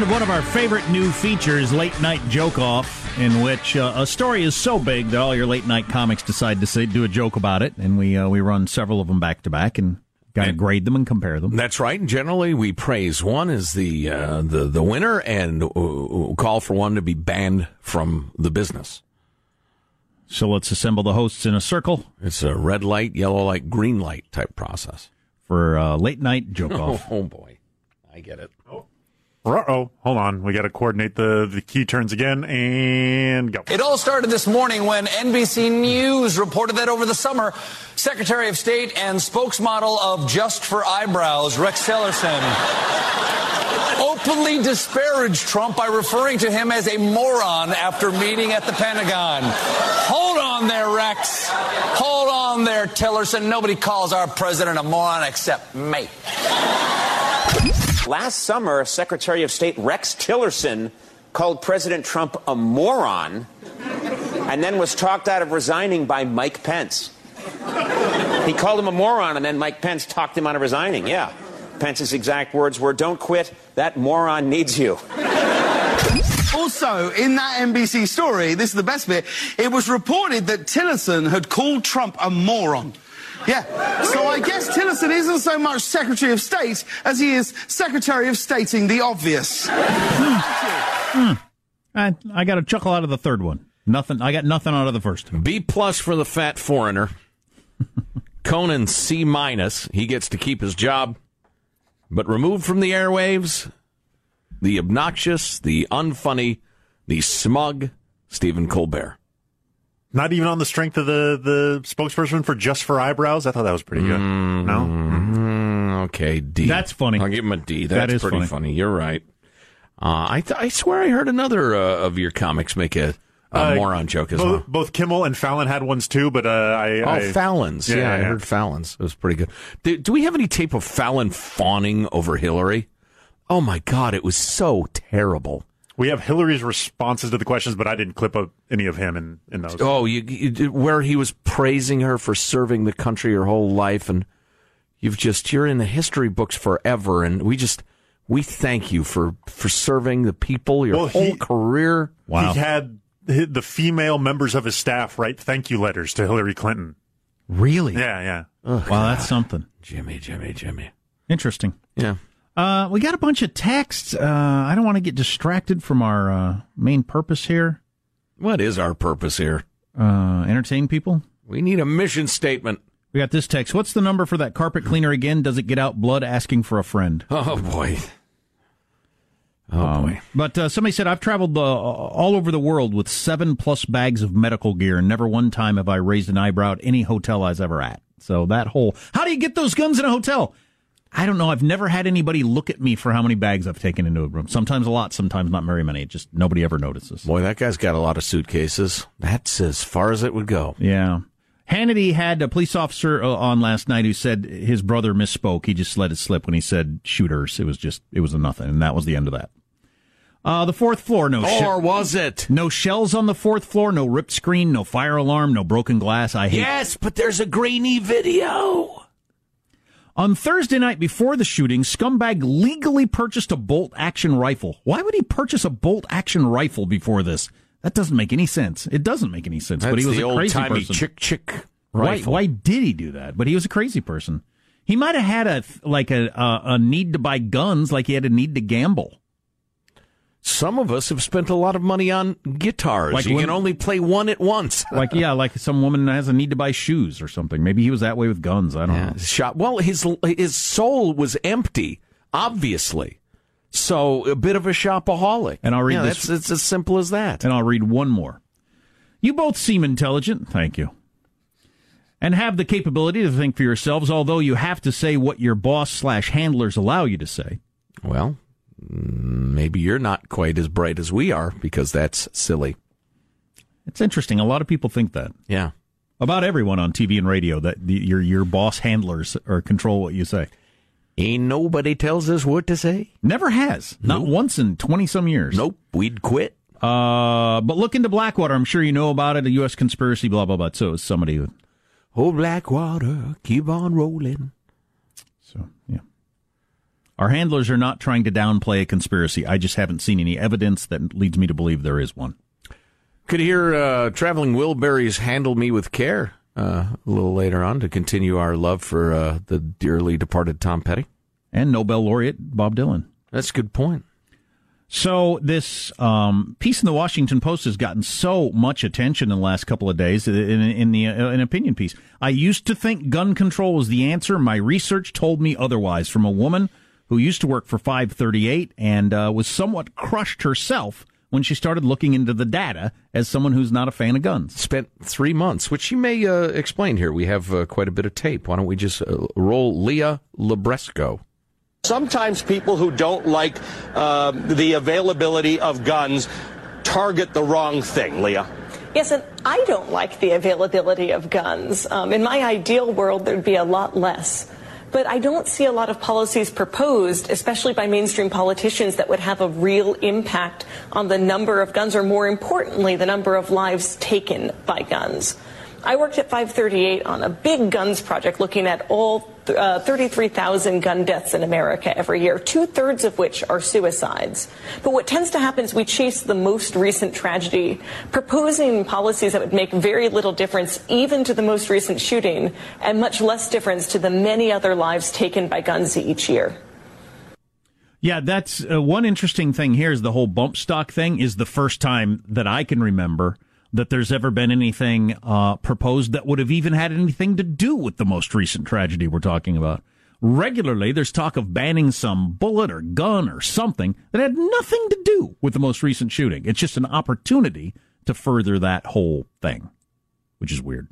Round of one of our favorite new features, Late Night Joke Off, in which uh, a story is so big that all your late night comics decide to say, do a joke about it, and we uh, we run several of them back to back and kind of grade them and compare them. That's right. And generally, we praise one as the uh, the the winner and uh, call for one to be banned from the business. So let's assemble the hosts in a circle It's a red light, yellow light, green light type process. for uh, Late Night Joke Off. Oh, boy, I get it. Uh oh, hold on. We got to coordinate the, the key turns again and go. It all started this morning when NBC News reported that over the summer, Secretary of State and spokesmodel of Just for Eyebrows, Rex Tillerson, openly disparaged Trump by referring to him as a moron after meeting at the Pentagon. Hold on there, Rex. Hold on there, Tillerson. Nobody calls our president a moron except me. Last summer, Secretary of State Rex Tillerson called President Trump a moron and then was talked out of resigning by Mike Pence. He called him a moron and then Mike Pence talked him out of resigning. Yeah. Pence's exact words were, Don't quit, that moron needs you. Also, in that NBC story, this is the best bit, it was reported that Tillerson had called Trump a moron. Yeah. So I guess Tillerson isn't so much Secretary of State as he is Secretary of Stating the obvious. Hmm. Hmm. I, I got a chuckle out of the third one. Nothing. I got nothing out of the first. B plus for the fat foreigner. Conan C minus. He gets to keep his job, but removed from the airwaves, the obnoxious, the unfunny, the smug Stephen Colbert. Not even on the strength of the, the spokesperson for Just for Eyebrows. I thought that was pretty good. No? Mm, okay, D. That's funny. I'll give him a D. That That's pretty funny. funny. You're right. Uh, I th- I swear I heard another uh, of your comics make a, a Uh, moron joke as both, well. both Kimmel and Fallon had ones too, but uh, I. Oh, I, Fallon's. Yeah, Yeah, I heard Fallon's. It was pretty good. Do, do we have any tape of Fallon fawning over Hillary? Oh my God, it was so terrible. We have Hillary's responses to the questions, but I didn't clip up any of him in, in those. Oh, you, you where he was praising her for serving the country her whole life, and you've just you're in the history books forever, and we just we thank you for for serving the people your Well, whole he- career. He had the female members of his staff write thank you letters to Hillary Clinton. Really? Yeah, yeah. wow, that's something. Jimmy, Jimmy, Jimmy. Interesting. Yeah. Uh, we got a bunch of texts. Uh, I don't want to get distracted from our uh, main purpose here. What is our purpose here? Uh, entertain people. We need a mission statement. We got this text. What's the number for that carpet cleaner again? Does it get out blood asking for a friend? Oh boy. Oh Um, boy. But uh, somebody said I've traveled uh, all over the world with seven plus bags of medical gear, and never one time have I raised an eyebrow at any hotel I was ever at. So that whole how do you get those guns in a hotel? I don't know. I've never had anybody look at me for how many bags I've taken into a room. Sometimes a lot, sometimes not very many. It just nobody ever notices. Boy, that guy's got a lot of suitcases. That's as far as it would go. Yeah. Hannity had a police officer uh, on last night who said his brother misspoke. He just let it slip when he said shooters. It was just, it was a nothing, and that was the end of that. Uh, the fourth floor, no she- Or was it? no shells on the fourth floor, no ripped screen, no fire alarm, no broken glass. I hate. Yes, but there's a grainy video. On Thursday night before the shooting, scumbag legally purchased a bolt action rifle. Why would he purchase a bolt action rifle before this? That doesn't make any sense. It doesn't make any sense. That's but he was the a old crazy person. chick chick Why, rifle. why did he do that? But he was a crazy person. He might have had a like a, a a need to buy guns, like he had a need to gamble. Some of us have spent a lot of money on guitars. Like you can only play one at once. Like yeah, like some woman has a need to buy shoes or something. Maybe he was that way with guns. I don't know. Shot. Well, his his soul was empty, obviously. So a bit of a shopaholic. And I'll read yeah, this- That's, it's as simple as that. And I'll read one more. You both seem intelligent, thank you, and have the capability to think for yourselves. Although you have to say what your boss slash handlers allow you to say. Well, maybe you're not quite as bright as we are because that's silly. It's interesting. A lot of people think that. Yeah. about everyone on TV and radio that the, your your boss handlers or control what you say. Ain't nobody tells us what to say. Never has. Not once in twenty some years. Nope. We'd quit. Uh, but look into Blackwater. I'm sure you know about it. A U.S. conspiracy. Blah blah blah. So somebody. Who, Oh, Blackwater, keep on rolling. Our handlers are not trying to downplay a conspiracy. I just haven't seen any evidence that leads me to believe there is one. Could hear uh, Traveling Wilburys Handle Me With Care uh, a little later on to continue our love for uh, the dearly departed Tom Petty. And Nobel laureate Bob Dylan. That's a good point. So this um, piece in the Washington Post has gotten so much attention in the last couple of days in, in the uh, an opinion piece. I used to think gun control was the answer. My research told me otherwise. From a woman who used to work for 538 and uh, was somewhat crushed herself when she started looking into the data as someone who's not a fan of guns. Spent three months, which you may uh, explain here. We have uh, quite a bit of tape. Why don't we just uh, roll Leah Libresco? Sometimes people who don't like um, the availability of guns target the wrong thing, Leah. Yes, and I don't like the availability of guns. Um, in my ideal world, there'd be a lot less. But I don't see a lot of policies proposed, especially by mainstream politicians, that would have a real impact on the number of guns, or more importantly, the number of lives taken by guns. I worked at 538 on a big guns project looking at all uh, 33,000 gun deaths in America every year, two thirds of which are suicides. But what tends to happen is we chase the most recent tragedy, proposing policies that would make very little difference even to the most recent shooting and much less difference to the many other lives taken by guns each year. Yeah, that's uh, one interesting thing here is the whole bump stock thing is the first time that I can remember that there's ever been anything uh, proposed that would have even had anything to do with the most recent tragedy we're talking about. Regularly, there's talk of banning some bullet or gun or something that had nothing to do with the most recent shooting. It's just an opportunity to further that whole thing, which is weird.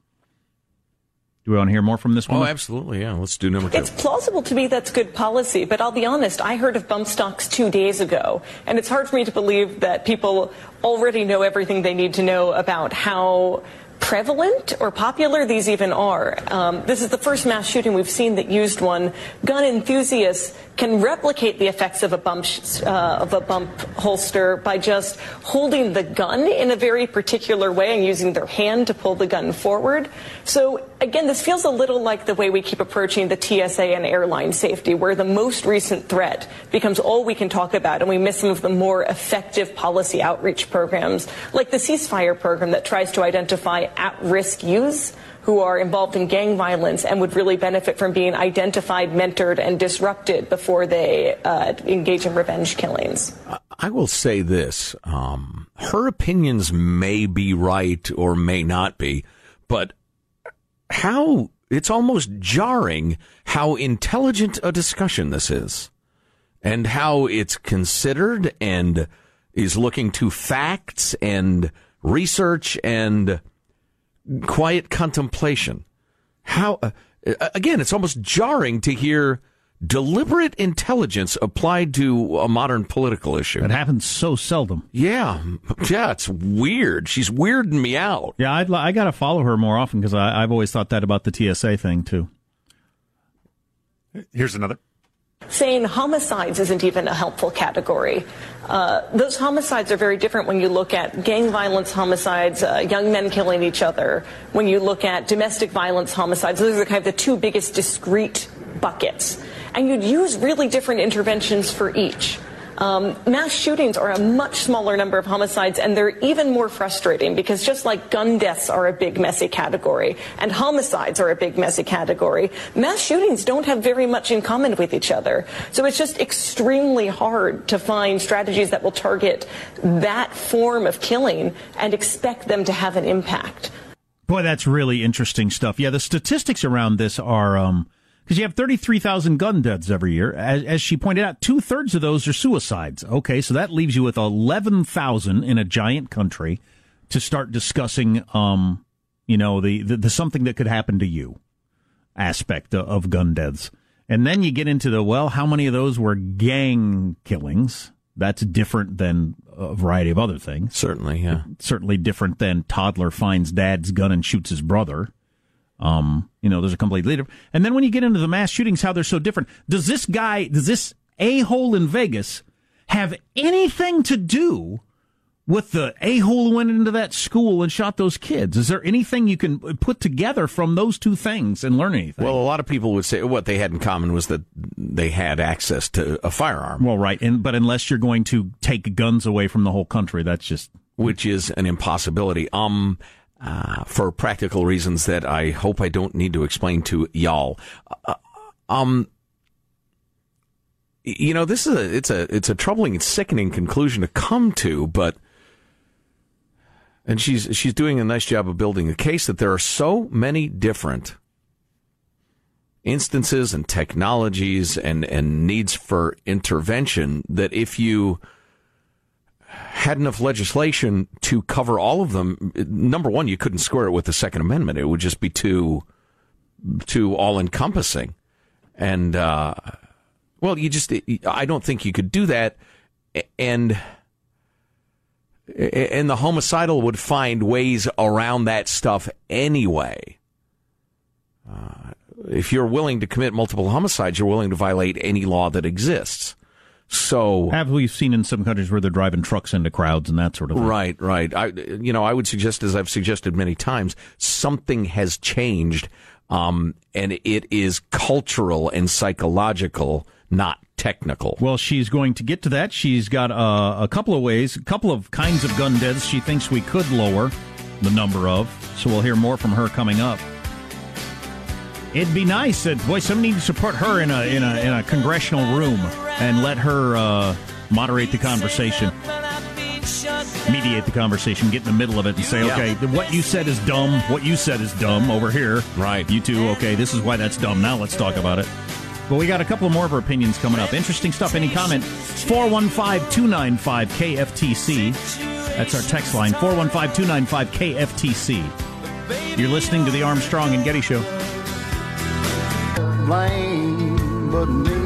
Do we want to hear more from this one? Oh, absolutely. Yeah. Let's do number two. It's plausible to me that's good policy, but I'll be honest, I heard of bump stocks two days ago, and it's hard for me to believe that people already know everything they need to know about how prevalent or popular these even are. Um, this is the first mass shooting we've seen that used one. Gun enthusiasts can replicate the effects of a bump sh- uh, of a bump holster by just holding the gun in a very particular way and using their hand to pull the gun forward. So again, this feels a little like the way we keep approaching the TSA and airline safety, where the most recent threat becomes all we can talk about, and we miss some of the more effective policy outreach programs, like the ceasefire program that tries to identify at-risk youths who are involved in gang violence and would really benefit from being identified, mentored, and disrupted before they uh, engage in revenge killings. I will say this um, her opinions may be right or may not be, but how it's almost jarring how intelligent a discussion this is and how it's considered and is looking to facts and research and quiet contemplation. How, uh, again, it's almost jarring to hear deliberate intelligence applied to a modern political issue. It happens so seldom. Yeah, yeah, it's weird. She's weirding me out. Yeah, I'd, I got to follow her more often because I've always thought that about the TSA thing too. Here's another. Saying homicides isn't even a helpful category. Uh, those homicides are very different when you look at gang violence homicides, uh, young men killing each other. When you look at domestic violence homicides, those are kind of the two biggest discrete buckets and you'd use really different interventions for each. Um, mass shootings are a much smaller number of homicides, and they're even more frustrating because just like gun deaths are a big messy category and homicides are a big messy category, mass shootings don't have very much in common with each other. So it's just extremely hard to find strategies that will target that form of killing and expect them to have an impact. Boy, that's really interesting stuff. Yeah, the statistics around this are. Um because you have 33,000 gun deaths every year. As, as she pointed out, two thirds of those are suicides. Okay, so that leaves you with 11,000 in a giant country to start discussing, um, you know, the, the, the something that could happen to you aspect of, of gun deaths. And then you get into the, well, how many of those were gang killings? That's different than a variety of other things. Certainly, yeah. Certainly different than toddler finds dad's gun and shoots his brother. Um, you know, there's a complete leader. And then when you get into the mass shootings, how they're so different. Does this guy, does this a hole in Vegas have anything to do with the a hole who went into that school and shot those kids? Is there anything you can put together from those two things and learn anything? Well, a lot of people would say what they had in common was that they had access to a firearm. Well, right, and but unless you're going to take guns away from the whole country, that's just which is an impossibility. Um, uh, for practical reasons that I hope I don't need to explain to y'all. Uh, um, you know, this is a it's a it's a troubling and sickening conclusion to come to, but and she's she's doing a nice job of building a case that there are so many different instances and technologies and and needs for intervention that if you had enough legislation to cover all of them, number one, you couldn't square it with the Second Amendment. It would just be too too all encompassing, and uh, well, you just I don't think you could do that, and and the homicidal would find ways around that stuff anyway. Uh, if you're willing to commit multiple homicides, you're willing to violate any law that exists. So have we seen in some countries where they're driving trucks into crowds and that sort of thing? Right, right. I, you know, I would suggest, as I've suggested many times, something has changed, um, and it is cultural and psychological, not technical. Well, she's going to get to that. She's got uh, a couple of ways, a couple of kinds of gun deaths she thinks we could lower the number of. So we'll hear more from her coming up. It'd be nice that boy, somebody needs to put her in a in a in a congressional room and let her uh, moderate the conversation, mediate the conversation, get in the middle of it, and say, yeah. okay, what you said is dumb. What you said is dumb over here. Right. You two, okay, this is why that's dumb. Now let's talk about it. But we got a couple more of her opinions coming up. Interesting stuff. Any comment? 415 295 KFTC. That's our text line 415 295 KFTC. You're listening to the Armstrong and Getty Show. But me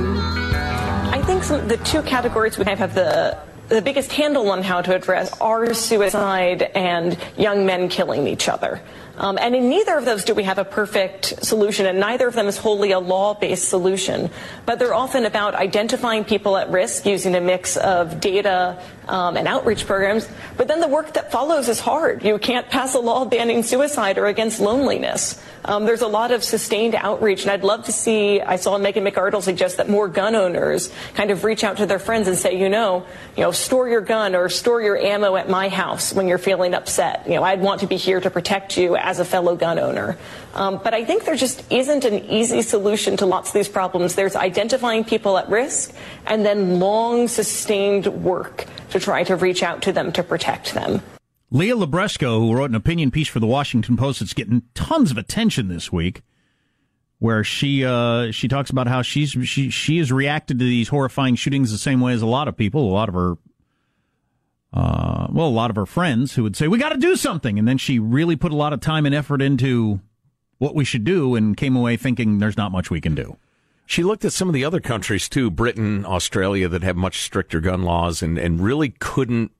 think some, the two categories we have the the biggest handle on how to address are suicide and young men killing each other. Um, and in neither of those do we have a perfect solution, and neither of them is wholly a law based solution. But they're often about identifying people at risk using a mix of data um, and outreach programs. But then the work that follows is hard. You can't pass a law banning suicide or against loneliness. Um, there's a lot of sustained outreach, and I'd love to see. I saw Megan McArdle suggest that more gun owners kind of reach out to their friends and say, you know, you know, store your gun or store your ammo at my house when you're feeling upset. You know, I'd want to be here to protect you as a fellow gun owner. Um, but I think there just isn't an easy solution to lots of these problems. There's identifying people at risk and then long sustained work to try to reach out to them to protect them. Leah Libresco, who wrote an opinion piece for the Washington Post that's getting tons of attention this week, where she uh, she talks about how she's she she has reacted to these horrifying shootings the same way as a lot of people, a lot of her uh, well, a lot of her friends who would say we got to do something, and then she really put a lot of time and effort into what we should do, and came away thinking there's not much we can do. She looked at some of the other countries too, Britain, Australia, that have much stricter gun laws, and and really couldn't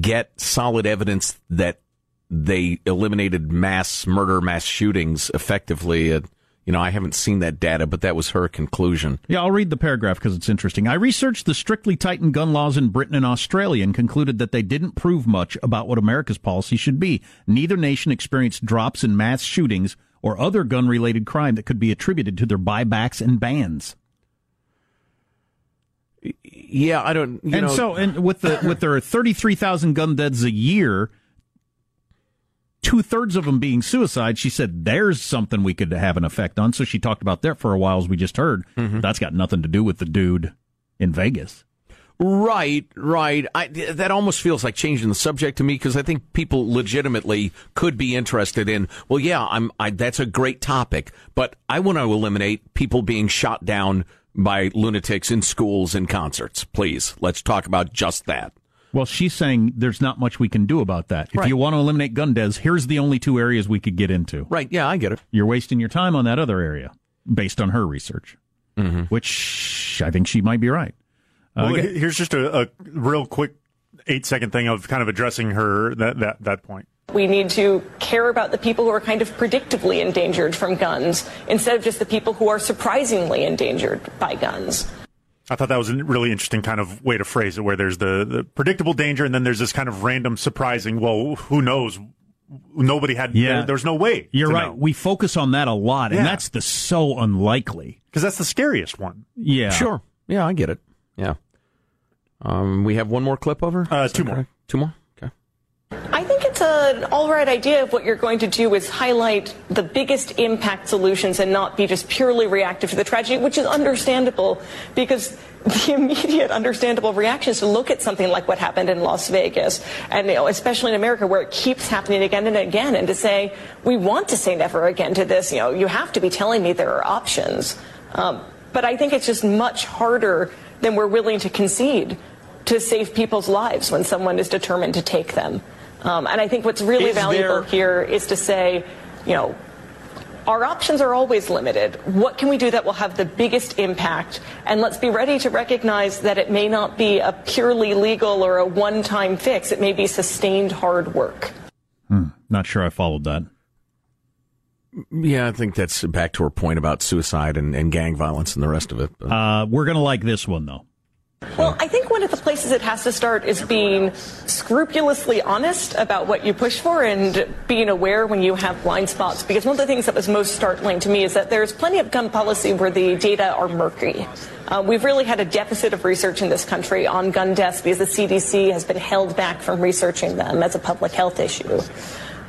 get solid evidence that they eliminated mass murder, mass shootings effectively. Uh, you know, I haven't seen that data, but that was her conclusion. Yeah, I'll read the paragraph because it's interesting. I researched the strictly tightened gun laws in Britain and Australia and concluded that they didn't prove much about what America's policy should be. Neither nation experienced drops in mass shootings or other gun related crime that could be attributed to their buybacks and bans. Yeah, I don't. and know. so, and with the with their thirty three thousand gun deaths a year, two thirds of them being suicide, she said there's something we could have an effect on. So she talked about that for a while, as we just heard. Mm-hmm. That's got nothing to do with the dude in Vegas. Right, right. I, that almost feels like changing the subject to me because I think people legitimately could be interested in. Well, yeah, I'm. I, that's a great topic, but I want to eliminate people being shot down by lunatics in schools and concerts. Please, let's talk about just that. Well, she's saying there's not much we can do about that. If Right. you want to eliminate gun deaths, here's the only two areas we could get into. Right. Yeah, I get it. You're wasting your time on that other area based on her research, Mm-hmm. which I think she might be right. Uh, Well, okay. here's just a, a real quick eight second thing of kind of addressing her that that, that point. We need to care about the people who are kind of predictably endangered from guns instead of just the people who are surprisingly endangered by guns. I thought that was a really interesting kind of way to phrase it, where there's the, the predictable danger, and then there's this kind of random, surprising. Well, who knows? Nobody had. Yeah. there- there's no way. You're to right. We focus on that a lot, and Yeah. that's the so unlikely. because that's the scariest one. Yeah. Sure. Yeah, I get it. Yeah. Um, we have one more clip over. Uh, two more. Two more. Okay. I think it's an all right idea if what you're going to do is highlight the biggest impact solutions and not be just purely reactive to the tragedy, which is understandable because the immediate understandable reaction is to look at something like what happened in Las Vegas and you know, especially in America where it keeps happening again and again and to say we want to say never again to this, you know, you have to be telling me there are options. Um, but I think it's just much harder than we're willing to concede to save people's lives when someone is determined to take them. Um, and I think what's really Is valuable there- here is to say, you know, our options are always limited. What can we do that will have the biggest impact? And let's be ready to recognize that it may not be a purely legal or a one time fix. It may be sustained hard work. Hmm. Not sure I followed that. Yeah, I think that's back to her point about suicide and, and gang violence and the rest of it. But- Uh, we're going to like this one, though. Well, I think one of the places it has to start is being scrupulously honest about what you push for and being aware when you have blind spots. Because one of the things that was most startling to me is that there's plenty of gun policy where the data are murky. Uh, we've really had a deficit of research in this country on gun deaths because the CDC has been held back from researching them as a public health issue.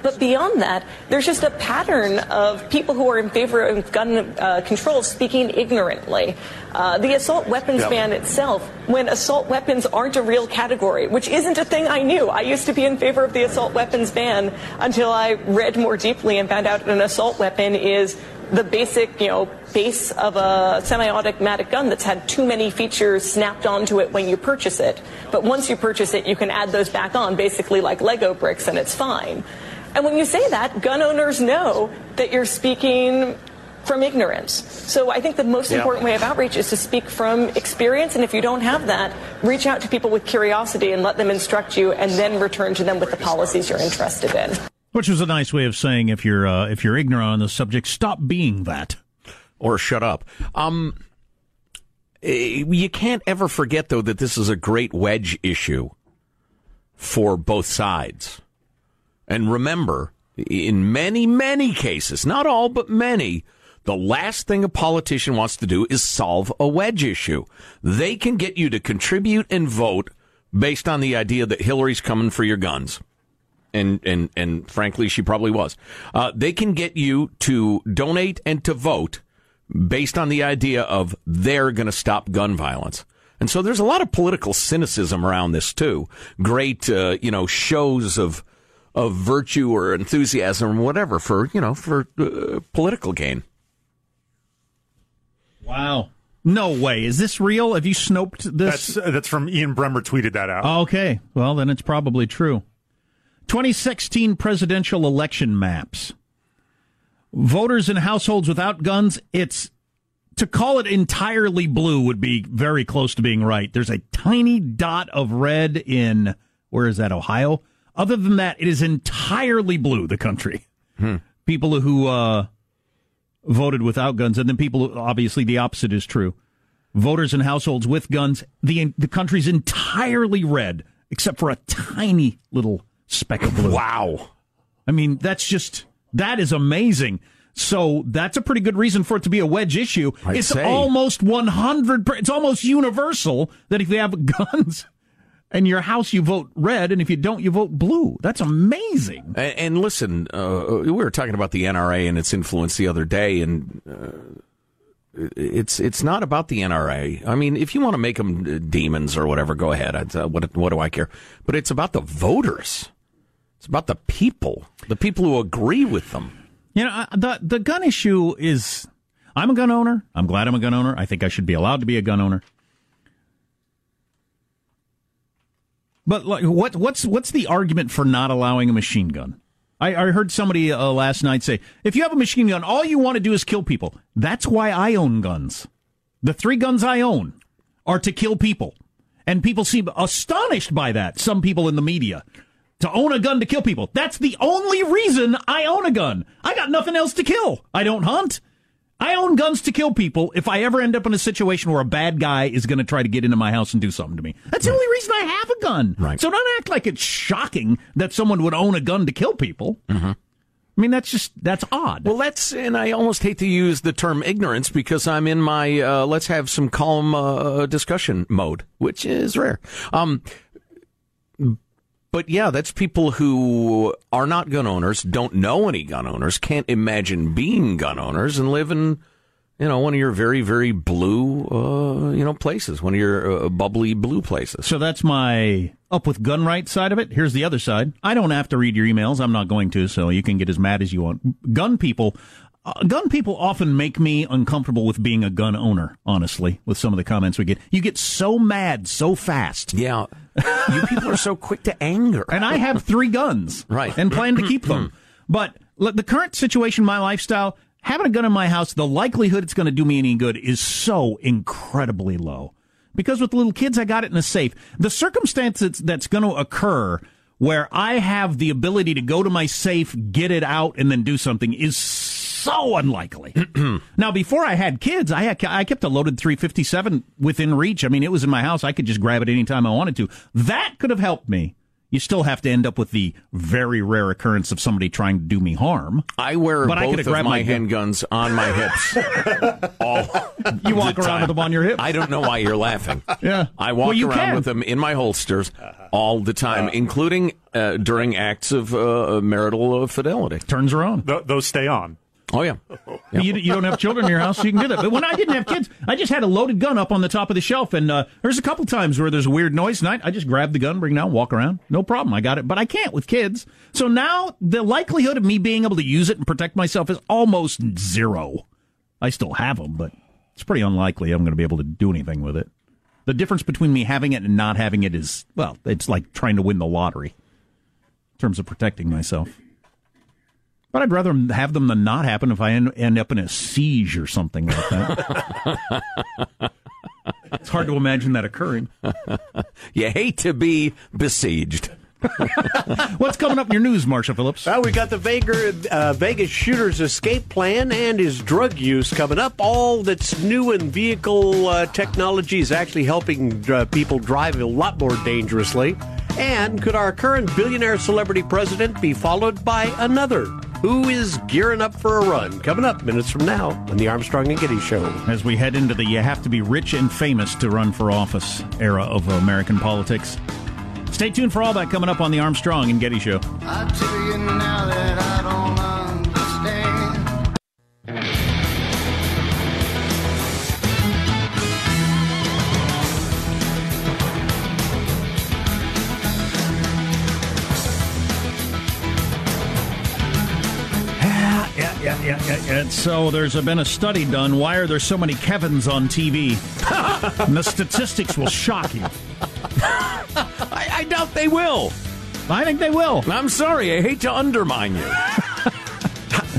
But beyond that, there's just a pattern of people who are in favor of gun uh, control speaking ignorantly. Uh, the assault weapons Yep. ban itself, when assault weapons aren't a real category, which isn't a thing I knew. I used to be in favor of the assault weapons ban until I read more deeply and found out an assault weapon is the basic, you know, base of a semi-automatic gun that's had too many features snapped onto it when you purchase it. But once you purchase it, you can add those back on, basically like Lego bricks, and it's fine. And when you say that, gun owners know that you're speaking from ignorance. So I think the most Yeah. important way of outreach is to speak from experience. And if you don't have that, reach out to people with curiosity and let them instruct you, and then return to them with the policies you're interested in. Which was a nice way of saying if you're uh, if you're ignorant on the subject, stop being that. or shut up. Um, eh, you can't ever forget though that this is a great wedge issue for both sides. And remember, in many, many cases, not all, but many, the last thing a politician wants to do is solve a wedge issue. They can get you to contribute and vote based on the idea that Hillary's coming for your guns. and and and frankly, she probably was. Uh, they can get you to donate and to vote based on the idea of they're going to stop gun violence. And so there's a lot of political cynicism around this too. Great, uh, you know, shows of of virtue or enthusiasm or whatever for you know for uh, political gain. Wow. No way. Is this real? Have you snoped this? That's uh, that's from Ian Bremmer tweeted that out. Okay. Well, then it's probably true. 2016 presidential election maps. Voters in households without guns, it's to call it entirely blue would be very close to being right. There's a tiny dot of red in where is that Ohio? Other than that, it is entirely blue the country. Hmm. People who uh, voted without guns, and then people obviously the opposite is true. Voters in households with guns, the the country's entirely red except for a tiny little speck of blue. Wow. I mean, that's just that is amazing. So that's a pretty good reason for it to be a wedge issue. I'd it's say. almost 100 per- it's almost universal that if you have guns in your house you vote red and if you don't you vote blue. That's amazing. And, and listen, uh, we were talking about the NRA and its influence the other day, and uh, it's it's not about the NRA. I mean, if you want to make them demons or whatever, go ahead. I'd, uh, what what do I care? But it's about the voters. It's about the people, the people who agree with them. You know, uh, the the gun issue is I'm a gun owner. I'm glad I'm a gun owner. I think I should be allowed to be a gun owner. But like, what what's what's the argument for not allowing a machine gun? I, I heard somebody uh, last night say, if you have a machine gun, all you want to do is kill people. That's why I own guns. The three guns I own are to kill people, and people seem astonished by that. Some people in the media to own a gun to kill people. That's the only reason I own a gun. I got nothing else to kill. I don't hunt. I own guns to kill people if I ever end up in a situation where a bad guy is going to try to get into my house and do something to me. That's the only reason I have a gun. Right. So don't act like it's shocking that someone would own a gun to kill people. Mm-hmm. I mean, that's just, that's odd. Well, that's, and I almost hate to use the term ignorance because I'm in my uh, let's have some calm uh, discussion mode, which is rare. Um, but yeah, that's people who are not gun owners, don't know any gun owners, can't imagine being gun owners, and live in, you know, one of your very, very blue, uh, you know, places, one of your uh, bubbly blue places. So that's my up with gun rights side of it. Here's the other side. I don't have to read your emails. I'm not going to, so you can get as mad as you want. Gun people, uh, gun people often make me uncomfortable with being a gun owner, honestly, with some of the comments we get. You get so mad so fast. Yeah. you people are so quick to anger. And I have three guns. Right. And plan to keep them. but look, the current situation, my lifestyle, having a gun in my house, the likelihood it's going to do me any good is so incredibly low. Because with little kids, I got it in a safe. The circumstance that's, that's going to occur where I have the ability to go to my safe, get it out, and then do something is so unlikely. now, before I had kids, I had, I kept a loaded 357 within reach. I mean, it was in my house. I could just grab it anytime I wanted to. That could have helped me. You still have to end up with the very rare occurrence of somebody trying to do me harm. I wear But I both could have of my my gun. handguns on my hips. All You walk the around time. with them on your hip. I don't know why you're laughing. Yeah. I walk Well, around can. with them in my holsters all the time, including uh, during acts of uh, marital uh, fidelity. Turns around. Th- those stay on. Oh yeah. You, you don't have children in your house, so you can do that. But when I didn't have kids, I just had a loaded gun up on the top of the shelf, and uh, there's a couple times where there's a weird noise, and I, I just grab the gun, bring it down, walk around, no problem. I got it, but I can't with kids. So now the likelihood of me being able to use it and protect myself is almost zero. I still have them, but it's pretty unlikely I'm going to be able to do anything with it. The difference between me having it and not having it is, well, it's like trying to win the lottery in terms of protecting myself. But I'd rather have them than not happen if I end, end up in a siege or something like that. it's hard to imagine that occurring. You hate to be besieged. What's coming up in your news, Marsha Phillips? Well, we got the Vegas, uh, Vegas shooter's escape plan and his drug use coming up. All that's new in vehicle uh, technology is actually helping uh, people drive a lot more dangerously. And could our current billionaire celebrity president be followed by another? Who is gearing up for a run? Coming up minutes from now on the Armstrong and Getty Show. As we head into the you have to be rich and famous to run for office era of American politics. Stay tuned for all that coming up on the Armstrong and Getty Show. Yeah, yeah, yeah, yeah, yeah. So there's been a study done. Why are there so many Kevins on TV? and the statistics will shock you. I, I doubt they will. I think they will. I'm sorry. I hate to undermine you.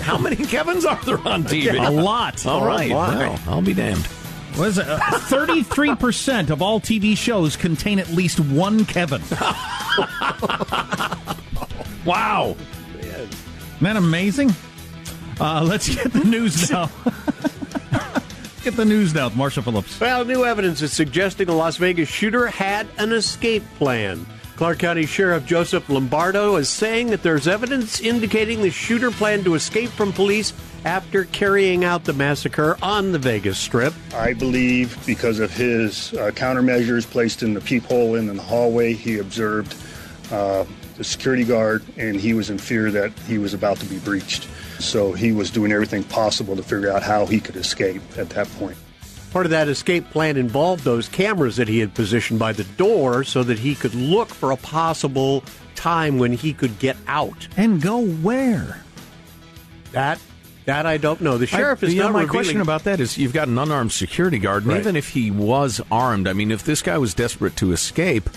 How many Kevins are there on TV? A lot. All A right. lot. Well, I'll be damned. What is it? Uh, Thirty-three percent of all TV shows contain at least one Kevin. wow, isn't that amazing? Uh, let's get the news now. get the news now with Marshall Phillips. Well, new evidence is suggesting a Las Vegas shooter had an escape plan. Clark County Sheriff Joseph Lombardo is saying that there's evidence indicating the shooter planned to escape from police after carrying out the massacre on the Vegas Strip. I believe because of his uh, countermeasures placed in the peephole in the hallway, he observed uh, the security guard and he was in fear that he was about to be breached. So he was doing everything possible to figure out how he could escape at that point. Part of that escape plan involved those cameras that he had positioned by the door so that he could look for a possible time when he could get out. And go where? That that I don't know. The sheriff I, is you know, not my revealing- question about that is you've got an unarmed security guard, and Right. even if he was armed, I mean, if this guy was desperate to escape,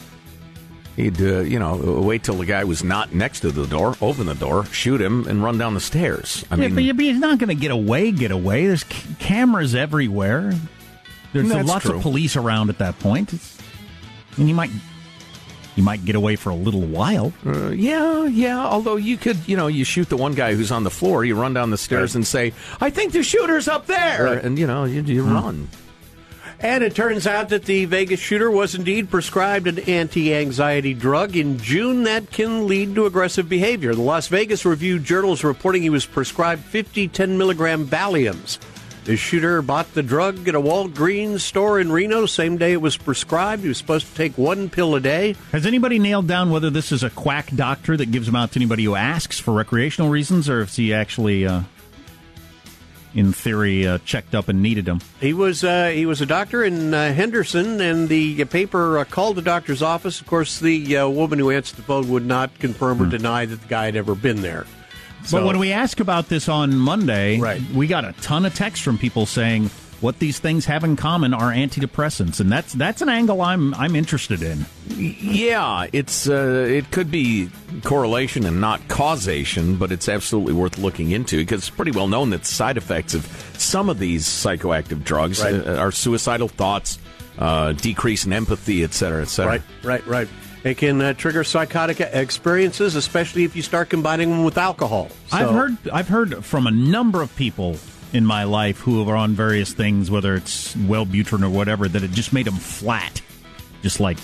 he'd uh, you know wait till the guy was not next to the door, open the door, shoot him, and run down the stairs. I yeah, mean, but he's not going to get away. Get away. There's c- cameras everywhere. There's lots true. of police around at that point. It's, and you might, you might get away for a little while. Uh, yeah, yeah. Although you could, you know, you shoot the one guy who's on the floor, you run down the stairs and say, "I think the shooter's up there," Right. and you know, you, you run. And it turns out that the Vegas shooter was indeed prescribed an anti anxiety drug. In June, that can lead to aggressive behavior. The Las Vegas Review Journal is reporting he was prescribed 50 10 milligram Valiums. The shooter bought the drug at a Walgreens store in Reno. Same day it was prescribed. He was supposed to take one pill a day. Has anybody nailed down whether this is a quack doctor that gives them out to anybody who asks for recreational reasons, or if he actually, uh, in theory, uh, checked up and needed him. He was uh, he was a doctor in uh, Henderson, and the paper uh, called the doctor's office. Of course, the uh, woman who answered the phone would not confirm or deny that the guy had ever been there. But when we asked about this on Monday, Right. we got a ton of texts from people saying what these things have in common are antidepressants, and that's that's an angle I'm I'm interested in. Yeah, it's uh, it could be correlation and not causation, but it's absolutely worth looking into because it's pretty well known that side effects of some of these psychoactive drugs Right. uh, are suicidal thoughts, uh, decrease in empathy, et cetera, et cetera. Right, right, right. It can uh, trigger psychotic experiences, especially if you start combining them with alcohol. I've heard I've heard from a number of people in my life who are on various things, whether it's Wellbutrin or whatever, that it just made them flat, just like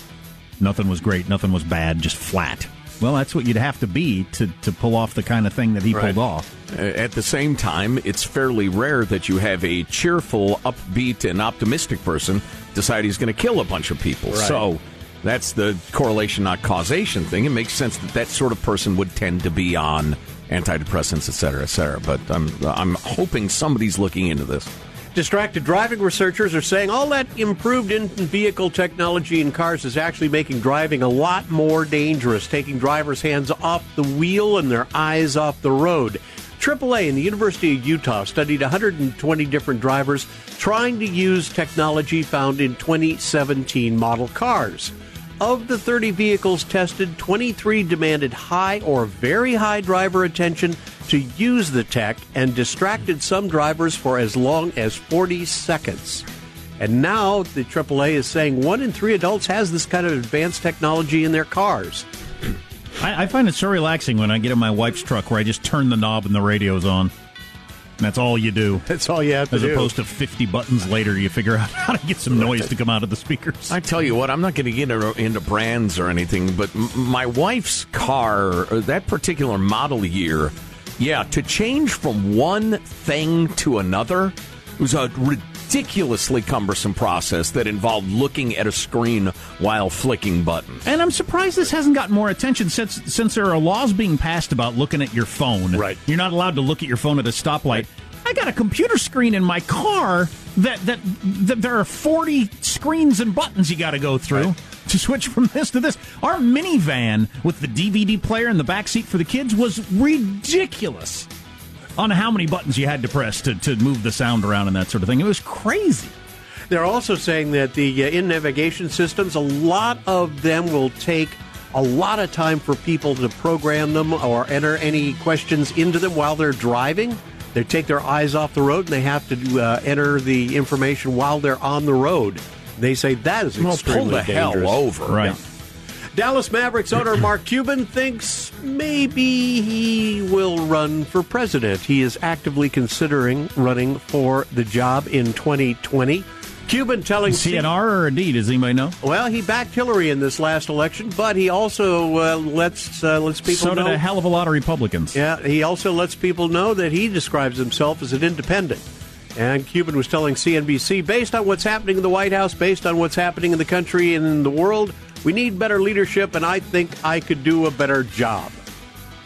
nothing was great, nothing was bad, just flat. Well, that's what you'd have to be to, to pull off the kind of thing that he Right. pulled off. At the same time, it's fairly rare that you have a cheerful, upbeat, and optimistic person decide he's going to kill a bunch of people. Right. So that's the correlation, not causation thing. It makes sense that that sort of person would tend to be on antidepressants, et cetera, et cetera. But I'm I'm hoping somebody's looking into this. Distracted driving researchers are saying all that improved in vehicle technology in cars is actually making driving a lot more dangerous, taking drivers' hands off the wheel and their eyes off the road. AAA and the University of Utah studied 120 different drivers trying to use technology found in 2017 model cars. Of the 30 vehicles tested, 23 demanded high or very high driver attention to use the tech and distracted some drivers for as long as 40 seconds. And now the AAA is saying one in three adults has this kind of advanced technology in their cars. I, I find it so relaxing when I get in my wife's truck where I just turn the knob and the radio's on. That's all you do. That's all you have to As do. As opposed to 50 buttons later, you figure out how to get some noise to come out of the speakers. I tell you what, I'm not going to get into, into brands or anything, but m- my wife's car, uh, that particular model year, yeah, to change from one thing to another was a ridiculously cumbersome process that involved looking at a screen while flicking buttons. And I'm surprised this hasn't gotten more attention since since there are laws being passed about looking at your phone. Right. You're not allowed to look at your phone at a stoplight. I got a computer screen in my car that that, that there are 40 screens and buttons you got to go through to switch from this to this. Our minivan with the DVD player in the back seat for the kids was ridiculous on how many buttons you had to press to, to move the sound around and that sort of thing. It was crazy. They're also saying that the uh, in navigation systems, a lot of them will take a lot of time for people to program them or enter any questions into them while they're driving. They take their eyes off the road and they have to uh, enter the information while they're on the road. They say that is extremely Well, extremely pull the hell over. Right. Dallas Mavericks owner Mark Cuban thinks maybe he will run for president. He is actively considering running for the job in 2020. Cuban telling CNR or Indeed, does anybody know? Well, he backed Hillary in this last election, but he also uh, lets uh, lets people so know. a hell of a lot of Republicans. Yeah, he also lets people know that he describes himself as an independent. And Cuban was telling CNBC, based on what's happening in the White House, based on what's happening in the country and in the world, we need better leadership, and I think I could do a better job.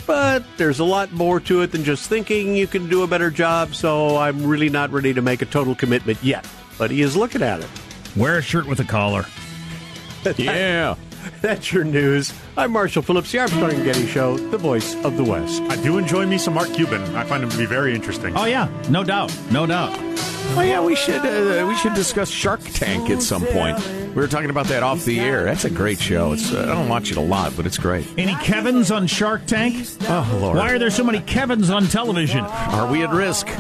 But there's a lot more to it than just thinking you can do a better job, so I'm really not ready to make a total commitment yet. But he is looking at it. Wear a shirt with a collar. Yeah. That's your news. I'm Marshall Phillips, the Armstrong and Getty Show, the voice of the West. I do enjoy me some Mark Cuban. I find him to be very interesting. Oh yeah, no doubt, no doubt. Oh yeah, we should uh, we should discuss Shark Tank at some point. We were talking about that off the air. That's a great show. It's uh, I don't watch it a lot, but it's great. Any Kevins on Shark Tank? Oh Lord, Why are there so many Kevins on television? are we at risk?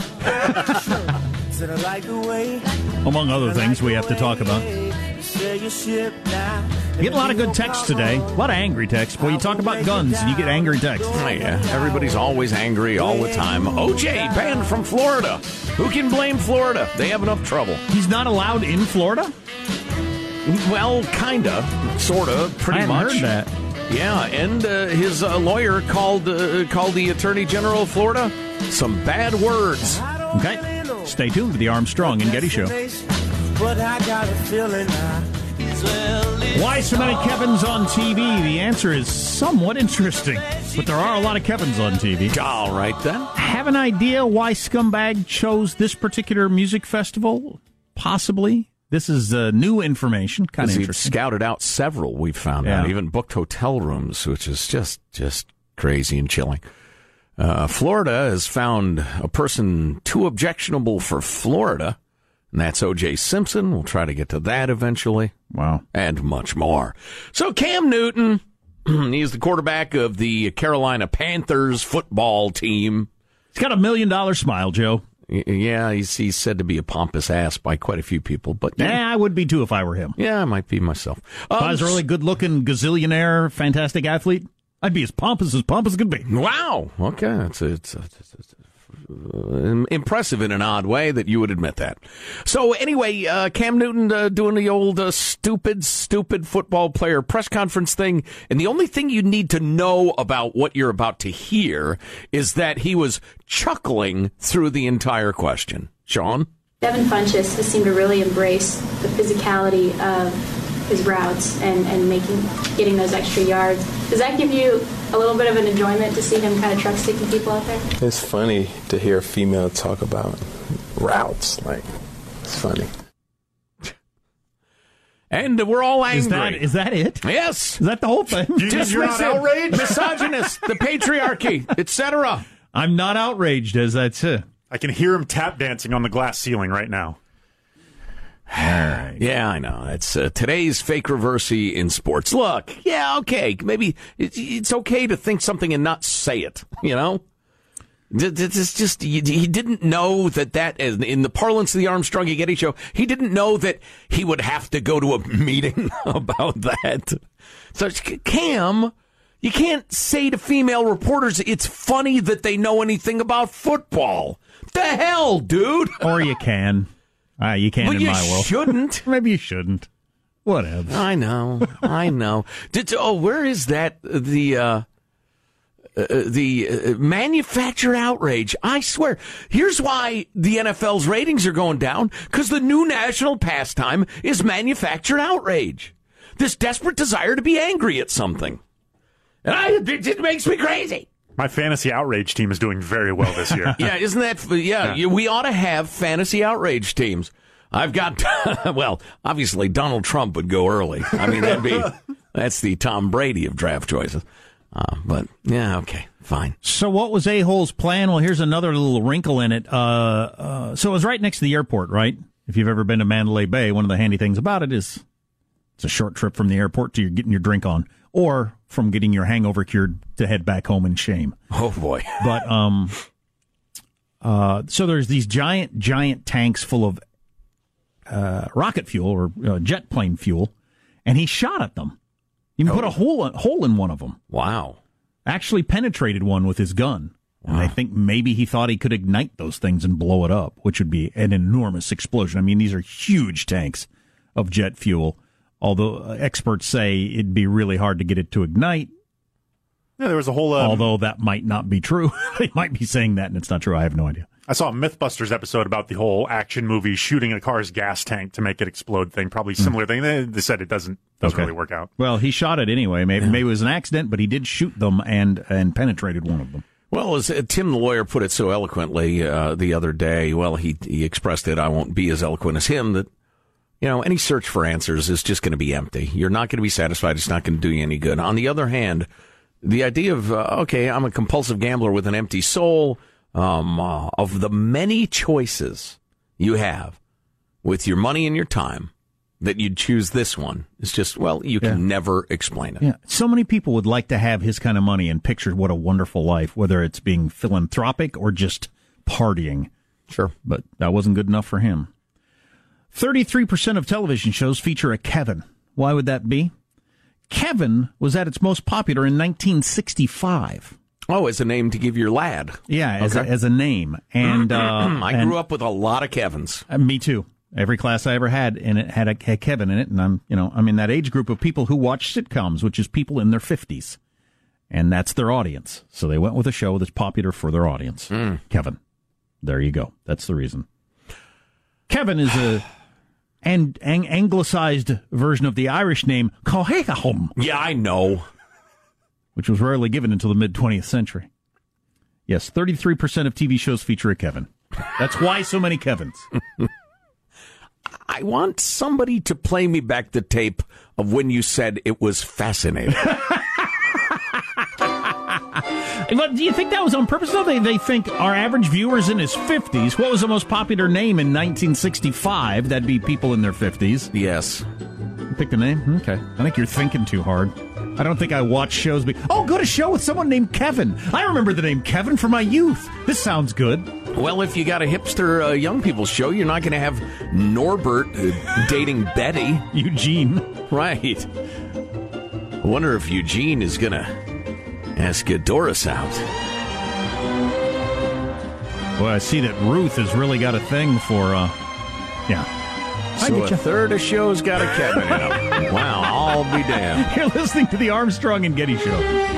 Among other things we have to talk about. You get a lot of good texts today. A lot of angry texts. Boy, you talk about guns and you get angry texts. Oh, yeah, everybody's always angry all the time. OJ banned from Florida. Who can blame Florida? They have enough trouble. He's not allowed in Florida? Well, kinda, sorta, pretty I much. heard that. Yeah, and uh, his uh, lawyer called uh, called the Attorney General of Florida some bad words. Okay. Stay tuned to the Armstrong and Getty Show. Why so many Kevins on TV? The answer is somewhat interesting, but there are a lot of Kevins on TV. All right then. Have an idea why Scumbag chose this particular music festival? Possibly. This is uh, new information. Kind of interesting. scouted out several. We've found Yeah. out, even booked hotel rooms, which is just just crazy and chilling. Uh, Florida has found a person too objectionable for Florida, and that's O.J. Simpson. We'll try to get to that eventually. Wow. and much more. So Cam Newton, he's the quarterback of the Carolina Panthers football team. He's got a million dollar smile, Joe. Yeah, he's, he's said to be a pompous ass by quite a few people, but yeah, I would be too if I were him. yeah I might be myself. If I was a Um, really good looking gazillionaire, fantastic athlete, I'd be as pompous as pompous could be. Wow. Okay, it's it's, it's, it's uh, impressive in an odd way that you would admit that. So anyway, uh, Cam Newton uh, doing the old uh, stupid, stupid football player press conference thing, and the only thing you need to know about what you're about to hear is that he was chuckling through the entire question. Sean. Devin Funchess has seemed to really embrace the physicality of his routes and, and making getting those extra yards. Does that give you a little bit of an enjoyment to see him kind of truck sticking people out there? It's funny to hear a female talk about routes. Like, it's funny. And we're all angry. Is that is that it? Yes. Is that the whole thing? Dismiss it. Misogynist, the patriarchy, etc. I'm not outraged as that's it. I can hear him tap dancing on the glass ceiling right now. Yeah, I know. It's uh, today's fake reversey in sports. Look, yeah, okay, maybe it, it's okay to think something and not say it. You know, it's just he didn't know that that in the parlance of the Armstrong and Getty show, he didn't know that he would have to go to a meeting about that. So it's- Cam. You can't say to female reporters it's funny that they know anything about football. The hell, dude! Or you can. Ah, you can But in you my world. shouldn't. Maybe you shouldn't. Whatever. I know. I know. Did oh, where is that the uh uh, the uh, manufactured outrage. I swear. Here's why the NFL's ratings are going down because the new national pastime is manufactured outrage. This desperate desire to be angry at something. And I, it, it makes me crazy. My fantasy outrage team is doing very well this year. yeah, isn't that? Yeah, Yeah. we ought to have fantasy outrage teams. I've got, well, obviously Donald Trump would go early. I mean, that'd be that's the Tom Brady of draft choices. Uh, but yeah, okay, fine. So what was a hole's plan? Well, here's another little wrinkle in it. Uh, uh, so it was right next to the airport, right? If you've ever been to Mandalay Bay, one of the handy things about it is it's a short trip from the airport to your getting your drink on, or from getting your hangover cured to head back home in shame. Oh boy! But um, uh, so there's these giant, giant tanks full of uh, rocket fuel or uh, jet plane fuel, and he shot at them. He put a hole hole in one of them. Wow! Actually penetrated one with his gun. And I think maybe he thought he could ignite those things and blow it up, which would be an enormous explosion. I mean, these are huge tanks of jet fuel. Although uh, experts say it'd be really hard to get it to ignite. Yeah, there was a whole. Um, although that might not be true. they might be saying that, and it's not true. I have no idea. I saw a MythBusters episode about the whole action movie shooting a car's gas tank to make it explode thing. Probably similar thing. They, they said it doesn't doesn't Okay. really work out. Well, he shot it anyway. Maybe maybe it was an accident, but he did shoot them and and penetrated one of them. Well, as uh, Tim the lawyer put it so eloquently uh, the other day, well, he he expressed it. I won't be as eloquent as him. That you know, any search for answers is just going to be empty. You're not going to be satisfied. It's not going to do you any good. On the other hand, the idea of uh, okay, I'm a compulsive gambler with an empty soul. Um, uh, of the many choices you have with your money and your time, that you'd choose this one is just well, you can never explain it. Yeah, so many people would like to have his kind of money and picture what a wonderful life, whether it's being philanthropic or just partying. Sure, but that wasn't good enough for him. Thirty-three percent of television shows feature a Kevin. Why would that be? Kevin was at its most popular in 1965. Oh, as a name to give your lad. Yeah, as, Okay. a, as a name. And uh, I and- grew up with a lot of Kevins. Uh, me too. Every class I ever had in it had a had Kevin in it, and I'm you know I'm in that age group of people who watch sitcoms, which is people in their fifties, and that's their audience. So they went with a show that's popular for their audience. Kevin, there you go. That's the reason. Kevin is a and ang- anglicized version of the Irish name Cohegahum. Yeah, I know. Which was rarely given until the mid 20th century. Yes, 33% of TV shows feature a Kevin. That's why so many Kevins. I want somebody to play me back the tape of when you said it was fascinating. But do you think that was on purpose? Though they they think our average viewer's in his fifties. What was the most popular name in 1965? That'd be people in their fifties. Yes. Pick the name. Okay. I think you're thinking too hard. I don't think I watch shows. Be- oh, go to show with someone named Kevin. I remember the name Kevin from my youth. This sounds good. well, if you got a hipster uh, young people show, you're not going to have Norbert uh, dating Betty. Eugene. Right. I wonder if Eugene is going to ask Doris out. Well, I see that Ruth has really got a thing for. uh Yeah. So a third of shows got a Kevin in them. Wow, I'll be damned. You're listening to the Armstrong and Getty Show.